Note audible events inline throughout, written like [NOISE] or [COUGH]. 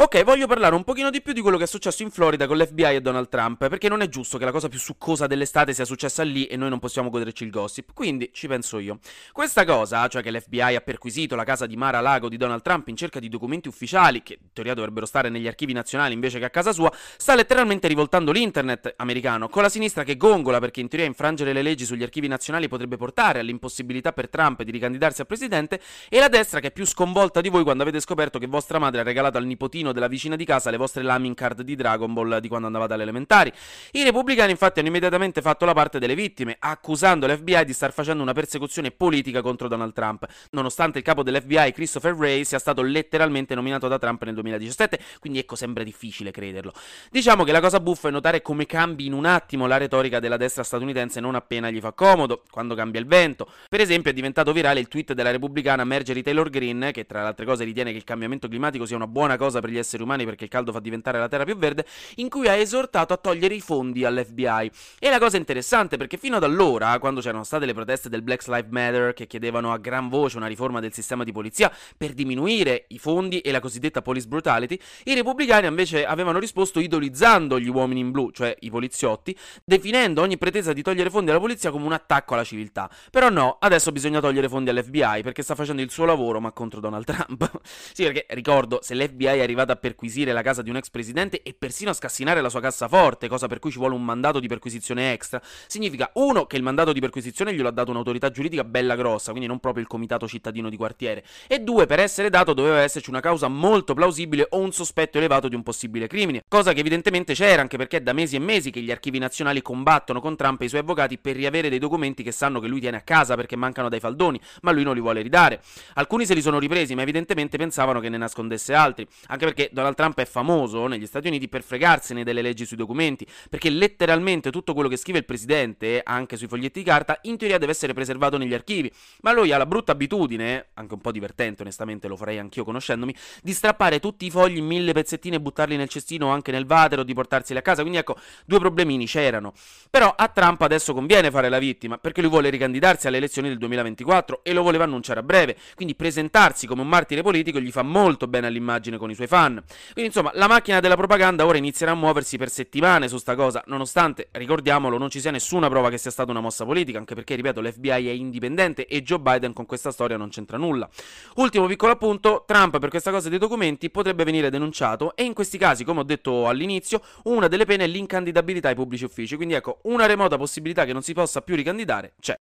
Ok, voglio parlare un pochino di più di quello che è successo in Florida con l'FBI e Donald Trump, perché non è giusto che la cosa più succosa dell'estate sia successa lì e noi non possiamo goderci il gossip, quindi ci penso io. Questa cosa, cioè che l'FBI ha perquisito la casa di Mara Lago di Donald Trump in cerca di documenti ufficiali, che in teoria dovrebbero stare negli archivi nazionali invece che a casa sua, sta letteralmente rivoltando l'internet americano, con la sinistra che gongola perché in teoria infrangere le leggi sugli archivi nazionali potrebbe portare all'impossibilità per Trump di ricandidarsi a presidente, e la destra che è più sconvolta di voi quando avete scoperto che vostra madre ha regalato al nipotino della vicina di casa le vostre Laming card di Dragon Ball di quando andavate alle elementari. I repubblicani infatti hanno immediatamente fatto la parte delle vittime, accusando l'FBI di star facendo una persecuzione politica contro Donald Trump, nonostante il capo dell'FBI Christopher Wray sia stato letteralmente nominato da Trump nel 2017, quindi ecco sembra difficile crederlo. Diciamo che la cosa buffa è notare come cambi in un attimo la retorica della destra statunitense non appena gli fa comodo, quando cambia il vento. Per esempio è diventato virale il tweet della repubblicana Marjorie Taylor Greene, che tra le altre cose ritiene che il cambiamento climatico sia una buona cosa per gli esseri umani perché il caldo fa diventare la terra più verde, in cui ha esortato a togliere i fondi all'FBI. E la cosa interessante perché fino ad allora, quando c'erano state le proteste del Black Lives Matter che chiedevano a gran voce una riforma del sistema di polizia per diminuire i fondi e la cosiddetta police brutality, i repubblicani invece avevano risposto idolizzando gli uomini in blu, cioè i poliziotti, definendo ogni pretesa di togliere fondi alla polizia come un attacco alla civiltà. Però no, adesso bisogna togliere fondi all'FBI perché sta facendo il suo lavoro ma contro Donald Trump. [LAUGHS] sì, perché ricordo, se l'FBI è arrivato a perquisire la casa di un ex presidente e persino a scassinare la sua cassaforte, cosa per cui ci vuole un mandato di perquisizione extra, significa uno che il mandato di perquisizione glielo ha dato un'autorità giuridica bella grossa, quindi non proprio il comitato cittadino di quartiere, e due per essere dato doveva esserci una causa molto plausibile o un sospetto elevato di un possibile crimine, cosa che evidentemente c'era anche perché è da mesi e mesi che gli archivi nazionali combattono con Trump e i suoi avvocati per riavere dei documenti che sanno che lui tiene a casa perché mancano dai faldoni, ma lui non li vuole ridare. Alcuni se li sono ripresi, ma evidentemente pensavano che ne nascondesse altri, anche perché Donald Trump è famoso negli Stati Uniti per fregarsene delle leggi sui documenti, perché letteralmente tutto quello che scrive il presidente, anche sui foglietti di carta, in teoria deve essere preservato negli archivi. Ma lui ha la brutta abitudine, anche un po' divertente onestamente, lo farei anch'io conoscendomi, di strappare tutti i fogli in mille pezzettini e buttarli nel cestino o anche nel vatero, di portarseli a casa. Quindi ecco, due problemini c'erano. Però a Trump adesso conviene fare la vittima, perché lui vuole ricandidarsi alle elezioni del 2024 e lo voleva annunciare a breve. Quindi presentarsi come un martire politico gli fa molto bene all'immagine con i suoi fan. Quindi insomma, la macchina della propaganda ora inizierà a muoversi per settimane su sta cosa, nonostante, ricordiamolo, non ci sia nessuna prova che sia stata una mossa politica, anche perché, ripeto, l'FBI è indipendente e Joe Biden con questa storia non c'entra nulla. Ultimo piccolo appunto, Trump per questa cosa dei documenti potrebbe venire denunciato e in questi casi, come ho detto all'inizio, una delle pene è l'incandidabilità ai pubblici uffici, quindi ecco, una remota possibilità che non si possa più ricandidare c'è.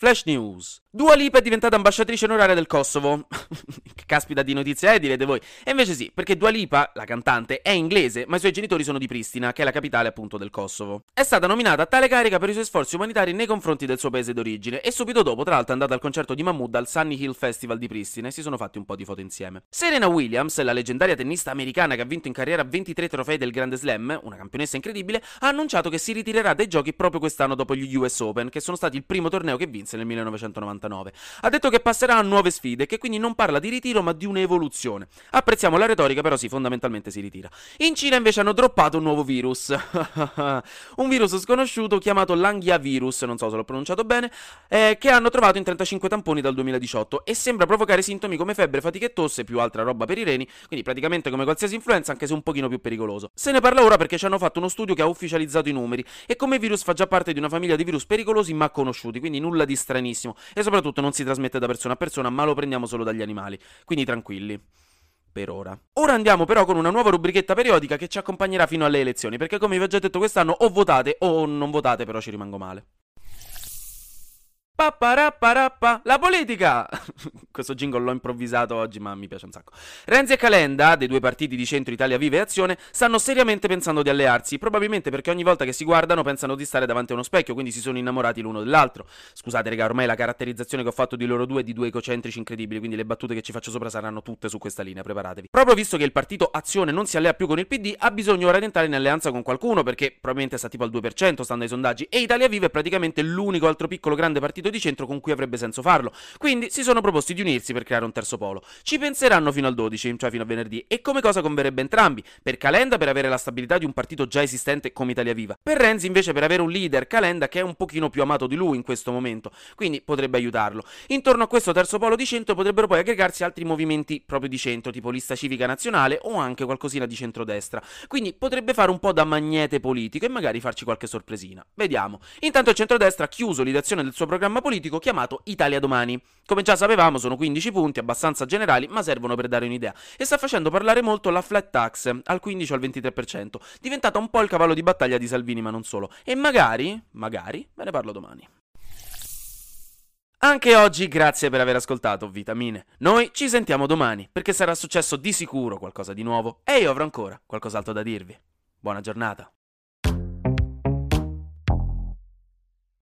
Flash News. Dua Lipa è diventata ambasciatrice onoraria del Kosovo. che [LAUGHS] caspita di notizia è, direte voi. E invece sì, perché Dua Lipa, la cantante, è inglese, ma i suoi genitori sono di Pristina, che è la capitale appunto del Kosovo. È stata nominata a tale carica per i suoi sforzi umanitari nei confronti del suo paese d'origine e subito dopo, tra l'altro, è andata al concerto di Mahmood al Sunny Hill Festival di Pristina e si sono fatti un po' di foto insieme. Serena Williams, la leggendaria tennista americana che ha vinto in carriera 23 trofei del Grande Slam, una campionessa incredibile, ha annunciato che si ritirerà dai giochi proprio quest'anno dopo gli US Open, che sono stati il primo torneo che vinse nel 1999. 99. Ha detto che passerà a nuove sfide e che quindi non parla di ritiro ma di un'evoluzione. Apprezziamo la retorica, però sì, fondamentalmente si ritira. In Cina invece hanno droppato un nuovo virus. [LAUGHS] un virus sconosciuto chiamato Langhia virus, non so se l'ho pronunciato bene, eh, che hanno trovato in 35 tamponi dal 2018 e sembra provocare sintomi come febbre, fatica e tosse, più altra roba per i reni, quindi praticamente come qualsiasi influenza, anche se un pochino più pericoloso. Se ne parla ora perché ci hanno fatto uno studio che ha ufficializzato i numeri e come virus fa già parte di una famiglia di virus pericolosi ma conosciuti, quindi nulla di stranissimo. E soprattutto non si trasmette da persona a persona, ma lo prendiamo solo dagli animali. Quindi tranquilli. Per ora. Ora andiamo però con una nuova rubrichetta periodica che ci accompagnerà fino alle elezioni, perché come vi ho già detto quest'anno o votate o non votate, però ci rimango male. Papparapparappa, la politica! [LAUGHS] Questo jingle l'ho improvvisato oggi, ma mi piace un sacco. Renzi e Calenda, dei due partiti di centro Italia Viva e Azione, stanno seriamente pensando di allearsi, probabilmente perché ogni volta che si guardano pensano di stare davanti a uno specchio, quindi si sono innamorati l'uno dell'altro. Scusate, raga, ormai la caratterizzazione che ho fatto di loro due è di due ecocentrici incredibili, quindi le battute che ci faccio sopra saranno tutte su questa linea, preparatevi. Proprio visto che il partito Azione non si allea più con il PD, ha bisogno ora di entrare in alleanza con qualcuno, perché probabilmente sta tipo al 2%, stando ai sondaggi, e Italia Viva è praticamente l'unico altro piccolo grande partito di centro con cui avrebbe senso farlo. Quindi si sono proposti di unirsi per creare un terzo polo. Ci penseranno fino al 12, cioè fino a venerdì, e come cosa converrebbe entrambi. Per Calenda per avere la stabilità di un partito già esistente come Italia Viva. Per Renzi invece per avere un leader, Calenda, che è un pochino più amato di lui in questo momento. Quindi potrebbe aiutarlo. Intorno a questo terzo polo di centro potrebbero poi aggregarsi altri movimenti proprio di centro, tipo lista civica nazionale o anche qualcosina di centrodestra. Quindi potrebbe fare un po' da magnete politico e magari farci qualche sorpresina. Vediamo. Intanto il centrodestra ha chiuso l'ideazione del suo programma politico chiamato Italia Domani. Come già sapevamo sono 15 punti abbastanza generali ma servono per dare un'idea e sta facendo parlare molto la flat tax al 15 o al 23%, diventata un po' il cavallo di battaglia di Salvini ma non solo. E magari, magari, ve ne parlo domani. Anche oggi grazie per aver ascoltato Vitamine. Noi ci sentiamo domani perché sarà successo di sicuro qualcosa di nuovo e io avrò ancora qualcos'altro da dirvi. Buona giornata.